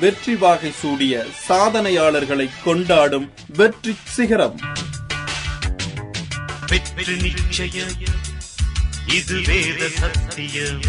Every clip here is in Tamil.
வெற்றி வாகை சூடிய சாதனையாளர்களை கொண்டாடும் வெற்றி சிகரம். வெற்றி இது வேத சத்தியம்.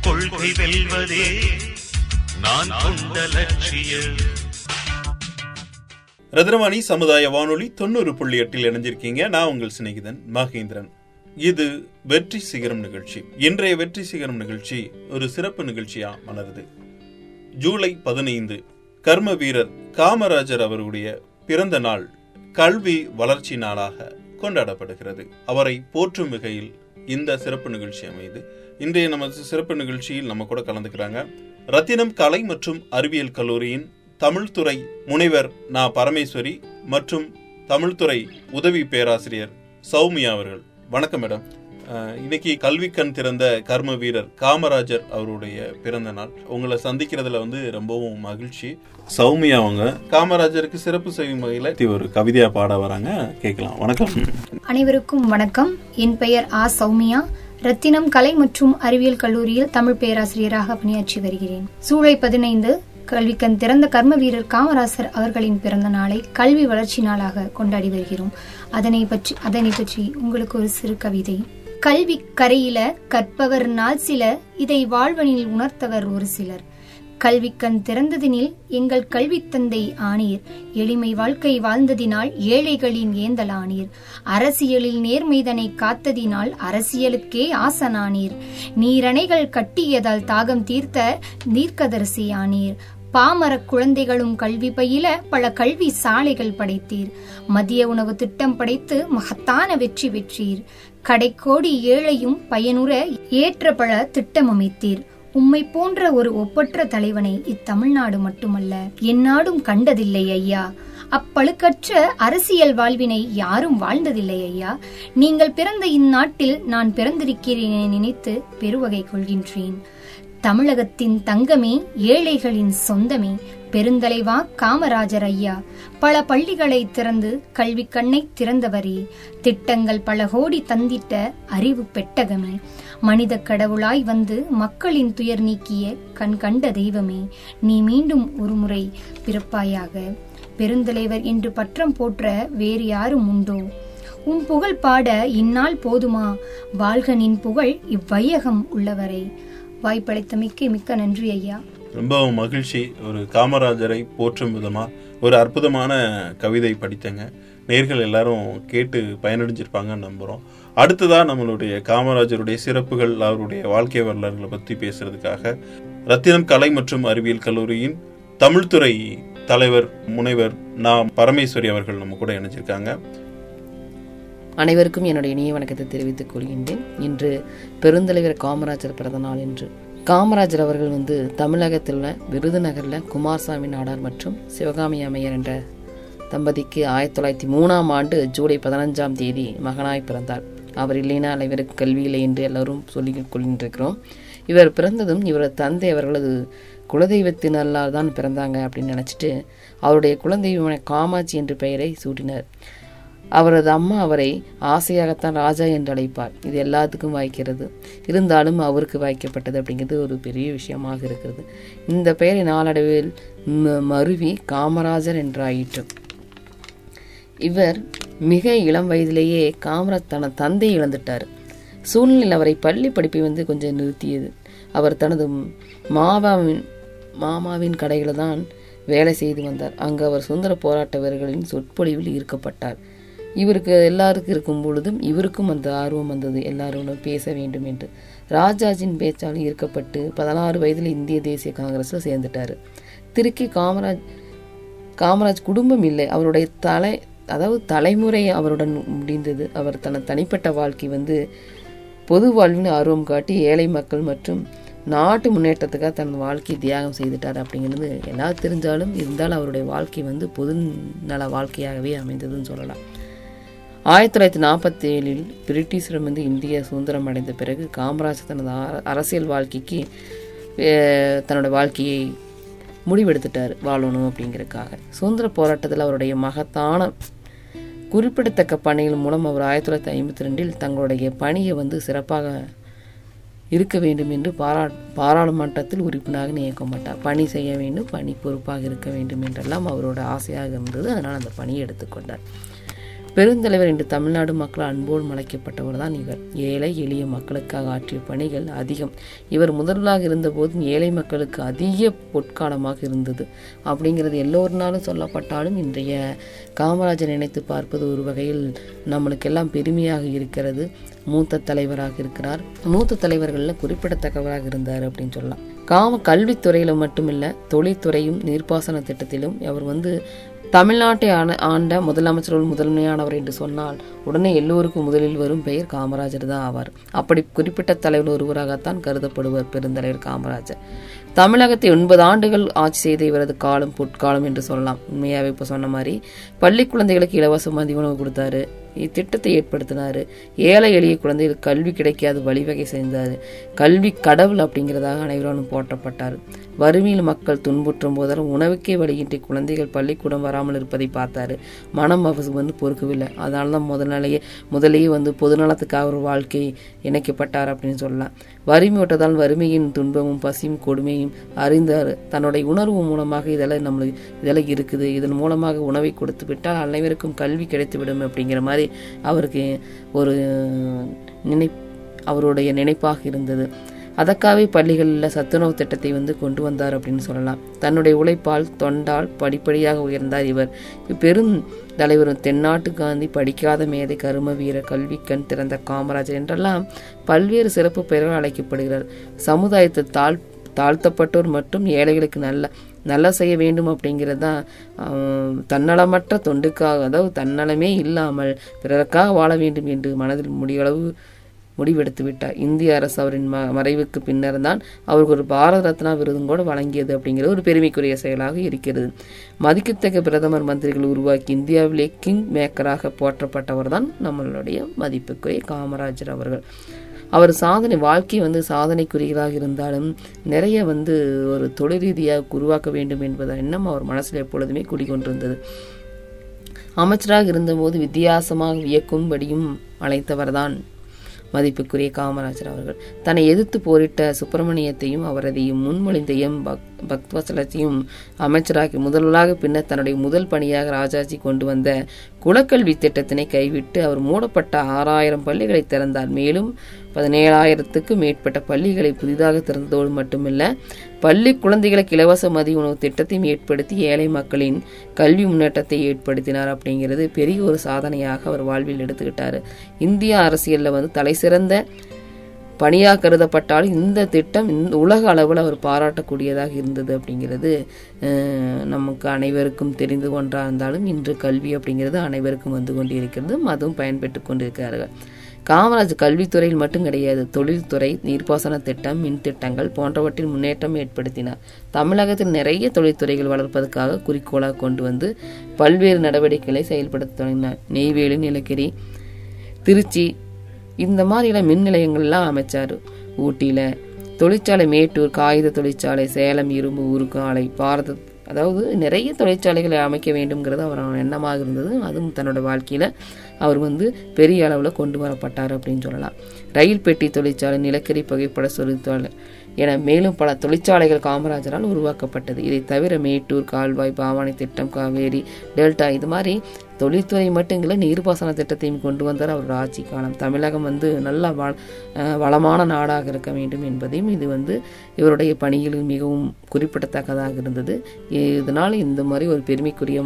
கொள்கை வெல்வதே நான் கொண்ட லட்சியம். ரத்னவாணி சமுதாய வானொலி தொண்ணூறு புள்ளி எட்டில் இணைஞ்சிருக்கீங்க. நான் உங்கள் சிநேகிதன் மகேந்திரன். இது வெற்றி சிகரம் நிகழ்ச்சி. இன்றைய வெற்றி சிகரம் நிகழ்ச்சி ஒரு சிறப்பு நிகழ்ச்சியா மலருது? ஜூலை பதினைந்து கர்ம வீரர் காமராஜர் அவருடைய பிறந்த நாள் கல்வி வளர்ச்சி நாளாக கொண்டாடப்படுகிறது. அவரை போற்றும் வகையில் இந்த சிறப்பு நிகழ்ச்சி அமைது. இன்றைய நமது சிறப்பு நிகழ்ச்சியில் நம்ம கூட கலந்துக்கிறாங்க. ரத்தினம் கலை மற்றும் அறிவியல் கல்லூரியின் தமிழ்துறை முனைவர் நா. பரமேஸ்வரி மற்றும் தமிழ்துறை உதவி பேராசிரியர் சௌமியா அவர்கள். வணக்கம் மேடம். இன்னைக்கு கல்வி கண் திறந்த கர்ம வீரர் காமராஜர் அவருடைய பிறந்த நாள். உங்களை சந்திக்கிறதுல வந்து ரொம்பவும் மகிழ்ச்சி. சௌமியா அவங்க. காமராஜருக்கு சிறப்பு செய்யும் வகையில ஒரு கவிதையா பாட வராங்க. கேட்கலாம். வணக்கம். அனைவருக்கும் வணக்கம். என் பெயர் ஆ சௌமியா. ரத்தினம் கலை மற்றும் அறிவியல் கல்லூரியில் தமிழ் பேராசிரியராக பணியாற்றி வருகிறேன். சூளை பதினைந்து கல்விக்கண் திறந்த கர்ம வீரர் காமராசர் அவர்களின் பிறந்த நாளை கல்வி வளர்ச்சி நாளாக கொண்டாடி வருகிறோம். அதனை பற்றி அதனை பற்றி உங்களுக்கு ஒரு சிறு கவிதை. கல்வி கரையில கற்பவர் நாள் சில இதை வாழ்வனில் உணர்த்தவர் ஒரு சிலர். கல்விக்கண் திறந்ததினில் எங்கள் கல்வி தந்தை ஆனீர். எளிமை வாழ்க்கை வாழ்ந்ததினால் ஏழைகளின் ஏந்தல் ஆணீர் அரசியலில் நேர்மைதனை காத்ததினால் அரசியலுக்கே ஆசனானீர். நீரணைகள் கட்டியதால் தாகம் தீர்த்த நீர்க்கதரிசி ஆனீர். பாமர குழந்தைகளும் கல்வி பயில பல கல்வி சாலைகள் படைத்தீர். மதிய உணவு திட்டம் படைத்து மகத்தான வெற்றி பெற்றீர். கடைக்கோடி ஏழையும் பயனுற ஏற்ற பல திட்டம் அமைத்தீர். உம்மை போன்ற ஒரு ஒப்பற்ற தலைவனை இத்தமிழ்நாடு மட்டுமல்ல எந்நாடும் கண்டதில்லை ஐயா. அப்பழுக்கற்ற அரசியல் வாழ்வினை யாரும் வாழ்ந்ததில்லை ஐயா. நீங்கள் பிறந்த இந்நாட்டில் நான் பிறந்திருக்கிறேன் நினைத்து பெருவகை கொள்கின்றேன். தமிழகத்தின் தங்கமே ஏழைகளின் சொந்தமே. பெருந்தலைவா காமராஜர் ஐயா பல பள்ளிகளை திறந்து கல்வி கண்ணை திறந்தவரே. திட்டங்கள் பல கோடி தந்திட்ட அறிவு பெட்டகமே. மனித கடவுளாய் வந்து மக்களின் துயர் நீக்கிய கண் கண்ட தெய்வமே. நீ மீண்டும் ஒருமுறை பிறப்பாயாக. பெருந்தலைவர் என்று பற்றம் போற்ற வேறு யாரும் உண்டோ? உன் புகழ் பாட இந்நாள் போதுமா? வாழ்க நின் புகழ் இவ்வையகம் உள்ளவரை. வாய்ப்பளித்தமைக்கு மிக்க நன்றி ஐயா. ரொம்ப மகிழ்ச்சி. ஒரு காமராஜரை போற்றும் விதமா ஒரு அற்புதமான கவிதை படித்தங்க. நேர்கள் எல்லாரும் கேட்டு பயனடைஞ்சிருப்பாங்கன்னு நம்புறோம். அடுத்ததா நம்மளுடைய காமராஜருடைய சிறப்புகள் அவருடைய வாழ்க்கை வரலாறுகளை பத்தி பேசுறதுக்காக ரத்தினம் கலை மற்றும் அறிவியல் கல்லூரியின் தமிழ்துறை தலைவர் முனைவர் நா பரமேஸ்வரி அவர்கள் நம்ம கூட இணைஞ்சிருக்காங்க. அனைவருக்கும் என்னுடைய இனிய வணக்கத்தை தெரிவித்துக் கொள்கின்றேன். இன்று பெருந்தலைவர் காமராஜர் பிறந்த நாள் என்று காமராஜர் அவர்கள் வந்து தமிழகத்தில் உள்ள விருதுநகரில் குமாரசாமி நாடார் மற்றும் சிவகாமி அம்மையர் என்ற தம்பதிக்கு ஆயிரத்தி தொள்ளாயிரத்தி மூணாம் ஆண்டு ஜூலை பதினஞ்சாம் தேதி மகனாய் பிறந்தார். அவர் இல்லைனா அனைவருக்கு கல்வி இல்லை என்று எல்லோரும் சொல்லிக் கொள்கின்றிருக்கிறோம் இவர் பிறந்ததும் இவரது தந்தை அவர்களது குலதெய்வத்தினல்லால் தான் பிறந்தாங்க அப்படின்னு நினச்சிட்டு அவருடைய குலதெய்வமான காமாட்சி என்ற பெயரை சூட்டினார். அவரது அம்மா அவரை ஆசையாகத்தான் ராஜா என்று அழைப்பார் இது எல்லாத்துக்கும் வாய்க்கிறது. இருந்தாலும் அவருக்கு வாய்க்கப்பட்டது அப்படிங்கிறது ஒரு பெரிய விஷயமாக இருக்கிறது. இந்த பெயரை நாளடைவில் ம- மருவி காமராஜர் என்றாயிற்று. இவர் மிக இளம் வயதிலேயே காமராஜ் தன தந்தை இழந்துட்டார். சூழ்நிலை அவரை பள்ளி படிப்பை வந்து கொஞ்சம் நிறுத்தியது. அவர் தனது மாமாவின் மாமாவின் கடையில் தான் வேலை செய்து வந்தார். அங்கு அவர் சுதந்திர போராட்ட வீரர்களின் சொற்பொழிவில் ஈர்க்கப்பட்டார். இவருக்கு எல்லாருக்கும் இருக்கும் பொழுதும் இவருக்கும் அந்த ஆர்வம் வந்தது. எல்லாரோடும் பேச வேண்டும் என்று. ராஜாஜின் பேச்சால் ஈர்க்கப்பட்டு பதினாறு வயதில் இந்திய தேசிய காங்கிரஸில் சேர்ந்துட்டார். திருக்கி காமராஜ் காமராஜ் குடும்பம் இல்லை. அவருடைய தலை அதாவது தலைமுறை அவருடன் முடிந்தது. அவர் தன தனிப்பட்ட வாழ்க்கை வந்து பொது வாழ்வின் ஆர்வம் காட்டி ஏழை மக்கள் மற்றும் நாட்டு முன்னேற்றத்துக்காக தன் வாழ்க்கையை தியாகம் செய்துட்டார் அப்படிங்கிறது எல்லா தெரிஞ்சாலும் இருந்தாலும் அவருடைய வாழ்க்கை வந்து பொது நல வாழ்க்கையாகவே அமைந்ததுன்னு சொல்லலாம். ஆயிரத்தி தொள்ளாயிரத்தி நாற்பத்தி ஏழில் பிரிட்டிஷிடமிருந்து இந்திய சுதந்திரம் அடைந்த பிறகு காமராஜ் தனது அரசியல் வாழ்க்கைக்கு தன்னோட வாழ்க்கையை முடிவெடுத்துட்டார் வாழணும் அப்படிங்கிறதுக்காக. சுதந்திர போராட்டத்தில் அவருடைய மகத்தான குறிப்பிடத்தக்க பணிகள் மூலம் அவர் ஆயிரத்தி தொள்ளாயிரத்தி ஐம்பத்தி ரெண்டில் தங்களுடைய பணியை வந்து சிறப்பாக இருக்க வேண்டும் என்று பாரா பாராளுமன்றத்தில் உறுப்பினராக நியமிக்கப்பட்டார் பணி செய்ய வேண்டும் பணி பொறுப்பாக இருக்க வேண்டும் என்றெல்லாம் அவரோட ஆசையாக இருந்தது. அதனால் அந்த பணியை எடுத்துக்கொண்டார் பெருந்தலைவர் என்று தமிழ்நாடு மக்கள் அன்போடு மலைக்கப்பட்டவர் தான் இவர். ஏழை எளிய மக்களுக்காக ஆற்றிய பணிகள் அதிகம். இவர் முதல்வராக இருந்தபோதும் ஏழை மக்களுக்கு அதிக பொற்காலமாக இருந்தது. அப்படிங்கிறது எல்லோருனாலும் சொல்லப்பட்டாலும் இன்றைய காமராஜர் நினைத்து பார்ப்பது ஒரு வகையில் நம்மளுக்கெல்லாம் பெருமையாக இருக்கிறது. மூத்த தலைவராக இருக்கிறார். மூத்த தலைவர்களில் குறிப்பிடத்தக்கவராக இருந்தார் அப்படின்னு சொல்லலாம். காம கல்வித்துறையில் மட்டுமில்ல தொழில்துறையும் நீர்ப்பாசன திட்டத்திலும் அவர் வந்து தமிழ்நாட்டை ஆண்ட முதலமைச்சருள் முதன்மையானவர் என்று சொன்னால் உடனே எல்லோருக்கும் முதலில் வரும் பெயர் காமராஜர் தான் ஆவார். அப்படி குறிப்பிட்ட தலைவர் ஒருவராகத்தான் கருதப்படுவர் பெருந்தலைவர் காமராஜர். தமிழகத்தை ஒன்பது ஆண்டுகள் ஆட்சி செய்த இவரது காலம் பொற்காலம் என்று சொல்லலாம். உண்மையாகவே இப்போ சொன்ன மாதிரி பள்ளி குழந்தைகளுக்கு இலவச மதிய உணவு கொடுத்தாரு. இத்திட்டத்தை ஏற்படுத்தினார். ஏழை எளிய குழந்தைகள் கல்வி கிடைக்காது வழிவகை செய்தார். கல்வி கடவுள் அப்படிங்கிறதாக அனைவரும் போற்றப்பட்டார். வறுமையில் மக்கள் துன்புற்றும் போதெல்லாம் உணவுக்கே வழியின்றி குழந்தைகள் பள்ளிக்கூடம் வராமல் இருப்பதை பார்த்தாரு. மனம் அவருக்கு வந்து பொறுக்கவில்லை. அதனால தான் முதல்நிலையே முதலேயே வந்து பொதுநலத்துக்காக ஒரு வாழ்க்கை இணைக்கப்பட்டார் அப்படின்னு சொல்லலாம். வறுமை விட்டதால் வறுமையின் துன்பமும் பசியும் கொடுமையும் அறிந்தார். தன்னுடைய உணர்வு மூலமாக இதெல்லாம் நம்மளுக்கு இதெல்லாம் இருக்குது. இதன் மூலமாக உணவை கொடுத்து விட்டால் அனைவருக்கும் கல்வி கிடைத்துவிடும் அப்படிங்கிற மாதிரி அவருக்கு ஒரு நினை அவருடைய நினைப்பாக இருந்தது. அதற்காகவே பள்ளிகளில் சத்துணவு திட்டத்தை வந்து கொண்டு வந்தார் அப்படின்னு சொல்லலாம். தன்னுடைய உழைப்பால் தொண்டால் படிப்படியாக உயர்ந்தார் இவர். பெரும் தலைவர் தென்னாட்டு காந்தி படிக்காத மேதை கரும வீரர் கல்வி கண் திறந்த காமராஜர் என்றெல்லாம் பல்வேறு சிறப்பு பெயர்கள் அழைக்கப்படுகிறார். சமுதாயத்தில் தாழ் தாழ்த்தப்பட்டோர் மற்றும் ஏழைகளுக்கு நல்ல நல்லா செய்ய வேண்டும் அப்படிங்கிறது தான் தன்னலமற்ற தொண்டுக்காக அதாவது தன்னலமே இல்லாமல் பிறருக்காக வாழ வேண்டும் என்று மனதில் முடியளவு முடிவெடுத்து விட்டார். இந்திய அரசு அவரின் ம மறைவுக்கு பின்னர் தான் அவருக்கு ஒரு பாரத ரத்னா விருதும் கூட வழங்கியது அப்படிங்கிறது ஒரு பெருமைக்குரிய செயலாக இருக்கிறது. மதிக்கத்தக்க பிரதமர் மந்திரிகள் உருவாக்கி இந்தியாவிலே கிங் மேக்கராக போற்றப்பட்டவர் தான் நம்மளுடைய மதிப்புக்குரிய காமராஜர் அவர்கள். அவர் சாதனை வாழ்க்கை வந்து சாதனைக்குரியதாக இருந்தாலும் நிறைய வந்து ஒரு தொழில் ரீதியாக உருவாக்க வேண்டும் என்பத எண்ணம் அவர் மனசில் எப்பொழுதுமே குடிகொண்டிருந்தது. அமைச்சராக இருந்தபோது வித்தியாசமாக வியக்கும்படியும் அழைத்தவர்தான் மதிப்புக்குரிய காமராஜர் அவர்கள். தன்னை எதிர்த்து போரிட்ட சுப்பிரமணியத்தையும் அவரது முன்மொழிந்தையும் பக் பக்வசலத்தையும் அமைச்சராகி முதல்வராக பின்னர் தன்னுடைய முதல் பணியாக ராஜாஜி கொண்டு வந்த குலக்கல்வி திட்டத்தினை கைவிட்டு அவர் மூடப்பட்ட ஆறாயிரம் பள்ளிகளை திறந்தார். மேலும் பதினேழாயிரத்துக்கு மேற்பட்ட பள்ளிகளை புதிதாக திறந்ததோடு மட்டுமல்ல பள்ளி குழந்தைகளுக்கு இலவச மதிய உணவு திட்டத்தையும் ஏற்படுத்தி ஏழை மக்களின் கல்வி முன்னேற்றத்தை ஏற்படுத்தினார் அப்படிங்கிறது பெரிய ஒரு சாதனையாக அவர் வாழ்வில் எடுத்துக்கிட்டாரு. இந்திய அரசியலில் வந்து தலைசிறந்த பணியாக கருதப்பட்டாலும் இந்த திட்டம் இந்த உலக அளவில் அவர் பாராட்டக்கூடியதாக இருந்தது அப்படிங்கிறது நமக்கு அனைவருக்கும் தெரிந்து கொண்டா இருந்தாலும் இன்று கல்வி அப்படிங்கிறது அனைவருக்கும் வந்து கொண்டிருக்கிறது அதுவும் பயன்பெற்று கொண்டிருக்கிறார்கள். காமராஜ் கல்வித்துறையில் மட்டும் கிடையாது தொழில்துறை நீர்ப்பாசன திட்டம் மின் திட்டங்கள் போன்றவற்றில் முன்னேற்றம் ஏற்படுத்தினார். தமிழகத்தில் நிறைய தொழில்துறைகள் வளர்ப்பதற்காக குறிக்கோளாக கொண்டு வந்து பல்வேறு நடவடிக்கைகளை செயல்படுத்த தொடங்கினார். நெய்வேலி நீலகிரி திருச்சி இந்த மாதிரிலாம் மின் நிலையங்கள்லாம் அமைச்சார். ஊட்டியில் தொழிற்சாலை மேட்டூர் காகித தொழிற்சாலை சேலம் இரும்பு உருக்கு ஆலை பாரத அதாவது நிறைய தொழிற்சாலைகளை அமைக்க வேண்டும்ங்கிறது அவர் எண்ணமாக இருந்தது. அதுவும் தன்னோட வாழ்க்கையில் அவர் வந்து பெரிய அளவில் கொண்டு வரப்பட்டார் அப்படின்னு சொல்லலாம். ரயில் பெட்டி தொழிற்சாலை நிலக்கரி புகைப்பட தொழிற்சாலை என மேலும் பல தொழிற்சாலைகள் காமராஜரால் உருவாக்கப்பட்டது. இதை தவிர மேட்டூர் கால்வாய் பாவானை திட்டம் காவேரி டெல்டா இது மாதிரி தொழில்துறை மட்டும் இல்லை நீர்ப்பாசன திட்டத்தையும் கொண்டு வந்தார் அவர் ஆட்சி காலம். தமிழகம் வந்து நல்ல வள வளமான நாடாக இருக்க வேண்டும் என்பதையும் இது வந்து இவருடைய பணியில் மிகவும் குறிப்பிடத்தக்கதாக இருந்தது. இதனால் இந்த மாதிரி ஒரு பெருமைக்குரிய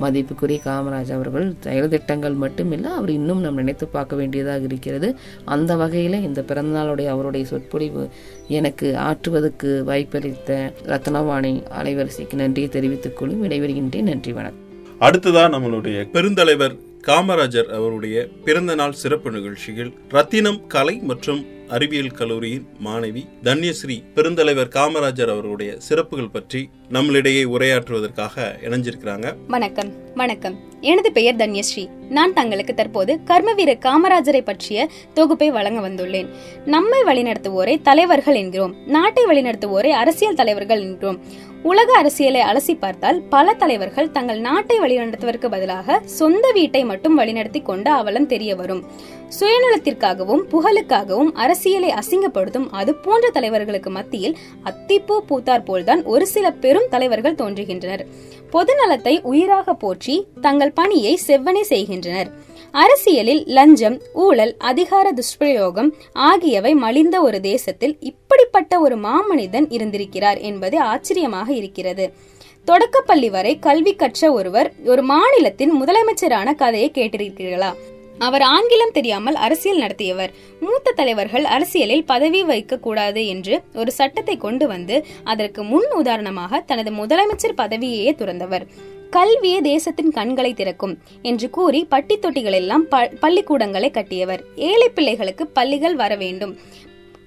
மதிப்புக்குரிய காமராஜ் அவர்கள் செயல் திட்டங்கள் மட்டுமில்லை அவர் இன்னும் நாம் நினைத்து பார்க்க வேண்டியதாக இருக்கிறது. அந்த வகையில் இந்த பிறந்தநாளுடைய அவருடைய சொற்பொழிவு எனக்கு ஆற்றுவதற்கு வாய்ப்பளித்த ரத்னவாணி அலைவரிசைக்கு நன்றியை தெரிவித்துக் கொள்ளும் விடைபெறுகின்றேன். நன்றி வணக்கம். அடுத்ததான் நம்மளுடைய பெருந்தலைவர் காமராஜர் அவருடைய பிறந்த நாள் சிறப்பு நிகழ்ச்சியில் ரத்தினம் கலை மற்றும் அறிவியல் கல்லூரியின் மாணவி தன்யஸ்ரீ பெருந்தலைவர் காமராஜர் அவருடைய சிறப்புகள் பற்றி நம்மளிடையே உரையாற்றுவதற்காக இணைஞ்சிருக்கிறாங்க. வணக்கம் வணக்கம். எனது பெயர் தன்யஸ்ரீ. நான் தங்களுக்கு தற்போது கர்மவீரர் காமராஜரை பற்றிய தொகுப்பை வழங்க வந்துள்ளேன். நம்மை வழிநடத்துவோரை தலைவர்கள் என்கிறோம். நாட்டை வழிநடத்துவோரை அரசியல் தலைவர்கள் என்கிறோம். உலக அரசியலை அலசி பார்த்தால் பல தலைவர்கள் தங்கள் நாட்டை வழிநடத்துவதற்கு பதிலாக சொந்த வீட்டை மட்டும் வழிநடத்தி கொண்ட அவலம் தெரிய வரும். சுயநலத்திற்காகவும் புகழுக்காகவும் அரசியலை அசிங்கப்படுத்தும் அது போன்ற தலைவர்களுக்கு மத்தியில் அத்திப்பூ பூத்தார் போல்தான் ஒரு சில பெரும் தலைவர்கள் தோன்றுகின்றனர். பொதுநலத்தை உயிராக போற்றி தங்கள் பணியை செவ்வனே செய்கின்றனர். அரசியலில் லஞ்சம் ஊழல் அதிகார துஷ்பிரயோகம் ஆகியவை மலிந்த ஒரு தேசத்தில் இப்படிப்பட்ட ஒரு மாமனிதன் இருந்திருக்கிறார் என்பது ஆச்சரியமாக இருக்கிறது. தொடக்கப்பள்ளி வரை கல்வி கற்ற ஒருவர் ஒரு மாநிலத்தின் முதலமைச்சரான கதையை கேட்டிருக்கிறீர்களா? அவர் ஆங்கிலம் தெரியாமல் அரசியல் நடத்தியவர். மூத்த தலைவர்கள் அரசியலில் பதவி வைக்க கூடாது என்று ஒரு சட்டத்தை கொண்டு வந்து அதற்கு முன் உதாரணமாக தனது முதலமைச்சர் பதவியையே துறந்தவர். கல்வியே தேசத்தின் கண்களை திறக்கும் என்று கூறி பட்டி தொட்டிகளெல்லாம் ப- பள்ளிக்கூடங்களை கட்டியவர். ஏழை பிள்ளைகளுக்கு பள்ளிகள் வர வேண்டும்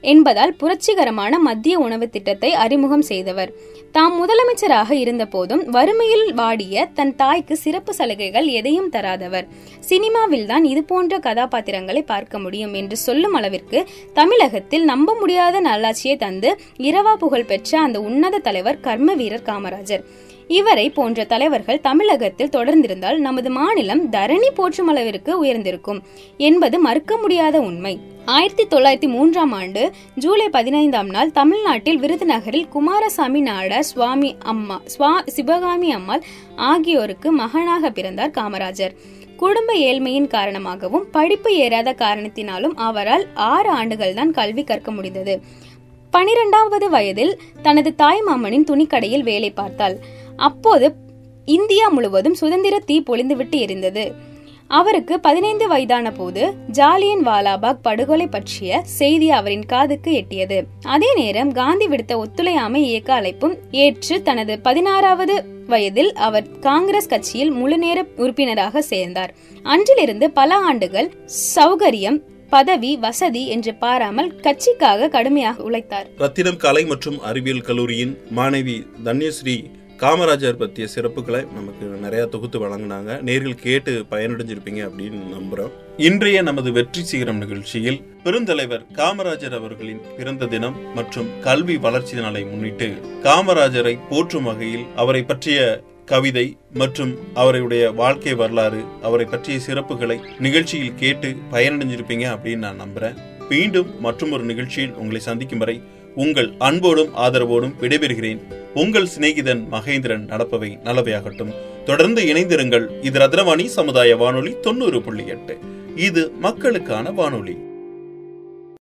என்பதால் புரட்சிகரமான மத்திய உணவு திட்டத்தை அறிமுகம் செய்தவர். தாம் முதலமைச்சராக இருந்த போதும் வறுமையில் வாடிய தன் தாய்க்கு சிறப்பு சலுகைகள் எதையும் தராதவர். சினிமாவில் தான் இது போன்ற கதாபாத்திரங்களை பார்க்க முடியும் என்று சொல்லும் அளவிற்கு தமிழகத்தில் நம்ப முடியாத நல்லாட்சியை தந்து இரவா புகழ் பெற்ற அந்த உன்னத தலைவர் கர்ம வீரர் காமராஜர். இவரை போன்ற தலைவர்கள் தமிழகத்தில் தொடர்ந்திருந்தால் நமது மாநிலம் தரணி போற்றும் அளவிற்கு உயர்ந்திருக்கும் என்பது மறுக்க முடியாத உண்மை. ஆயிரத்தி தொள்ளாயிரத்தி மூன்றாம் ஆண்டு ஜூலை பதினைந்தாம் நாள் தமிழ்நாட்டில் விருதுநகரில் குமாரசாமி நாடார் சுவாமி அம்மா சுவா சிவகாமி அம்மாள் ஆகியோருக்கு மகனாக பிறந்தார் காமராஜர். குடும்ப ஏழ்மையின் காரணமாகவும் படிப்பு ஏறாத காரணத்தினாலும் அவரால் ஆறு ஆண்டுகள் தான் கல்வி கற்க முடிந்தது. பனிரெண்டாவது வயதில் தனது தாய் மாமனின் துணிக்கடையில் வேலை பார்த்தாள். அப்போது இந்தியா முழுவதும் சுதந்திர தீ பொழிந்துவிட்டு எரிந்தது. அவருக்கு பதினைந்து வயதான போது ஜாலியன் வாலாபாக் படுகொலை பற்றிய செய்தி அவரின் காதுக்கு எட்டியது. அதே நேரம் காந்தி விடுத்த ஒத்துழையாமை இயக்க அழைப்பும் ஏற்று தனது பதினாறாவது வயதில் அவர் காங்கிரஸ் கட்சியில் முழுநேர உறுப்பினராக சேர்ந்தார். அன்றிலிருந்து பல ஆண்டுகள் சௌகரியம் பதவி வசதி என்று பாராமல் கட்சிக்காக கடுமையாக உழைத்தார். ரத்தினம் கலை மற்றும் அறிவியல் கல்லூரியின் மாணவி தன்யஸ்ரீ காமராஜர் பற்றிய சிறப்புகளை நமக்கு நிறையா தொகுத்து வழங்கினாங்க. நேரில் கேட்டு பயனடைஞ்சிருப்பீங்க அப்படின்னு நம்புகிறோம் இன்றைய நமது வெற்றி சிகரம் நிகழ்ச்சியில் பெருந்தலைவர் காமராஜர் அவர்களின் பிறந்த தினம் மற்றும் கல்வி வளர்ச்சி நாளை முன்னிட்டு காமராஜரை போற்றும் வகையில் அவரை பற்றிய கவிதை மற்றும் அவருடைய வாழ்க்கை வரலாறு அவரை பற்றிய சிறப்புகளை நிகழ்ச்சியில் கேட்டு பயனடைஞ்சிருப்பீங்க அப்படின்னு நான் நம்புறேன். மீண்டும் மற்றும் ஒரு நிகழ்ச்சியில் உங்களை சந்திக்கும் வரை உங்கள் அன்போடும் ஆதரவோடும் விடைபெறுகிறேன். உங்கள் சிநேகிதன் மகேந்திரன் நடப்பவை நல்லவையாகட்டும். தொடர்ந்து இணைந்திருங்கள். இது ரத்னவாணி சமுதாய வானொலி தொண்ணூறு புள்ளி எட்டு. இது மக்களுக்கான வானொலி.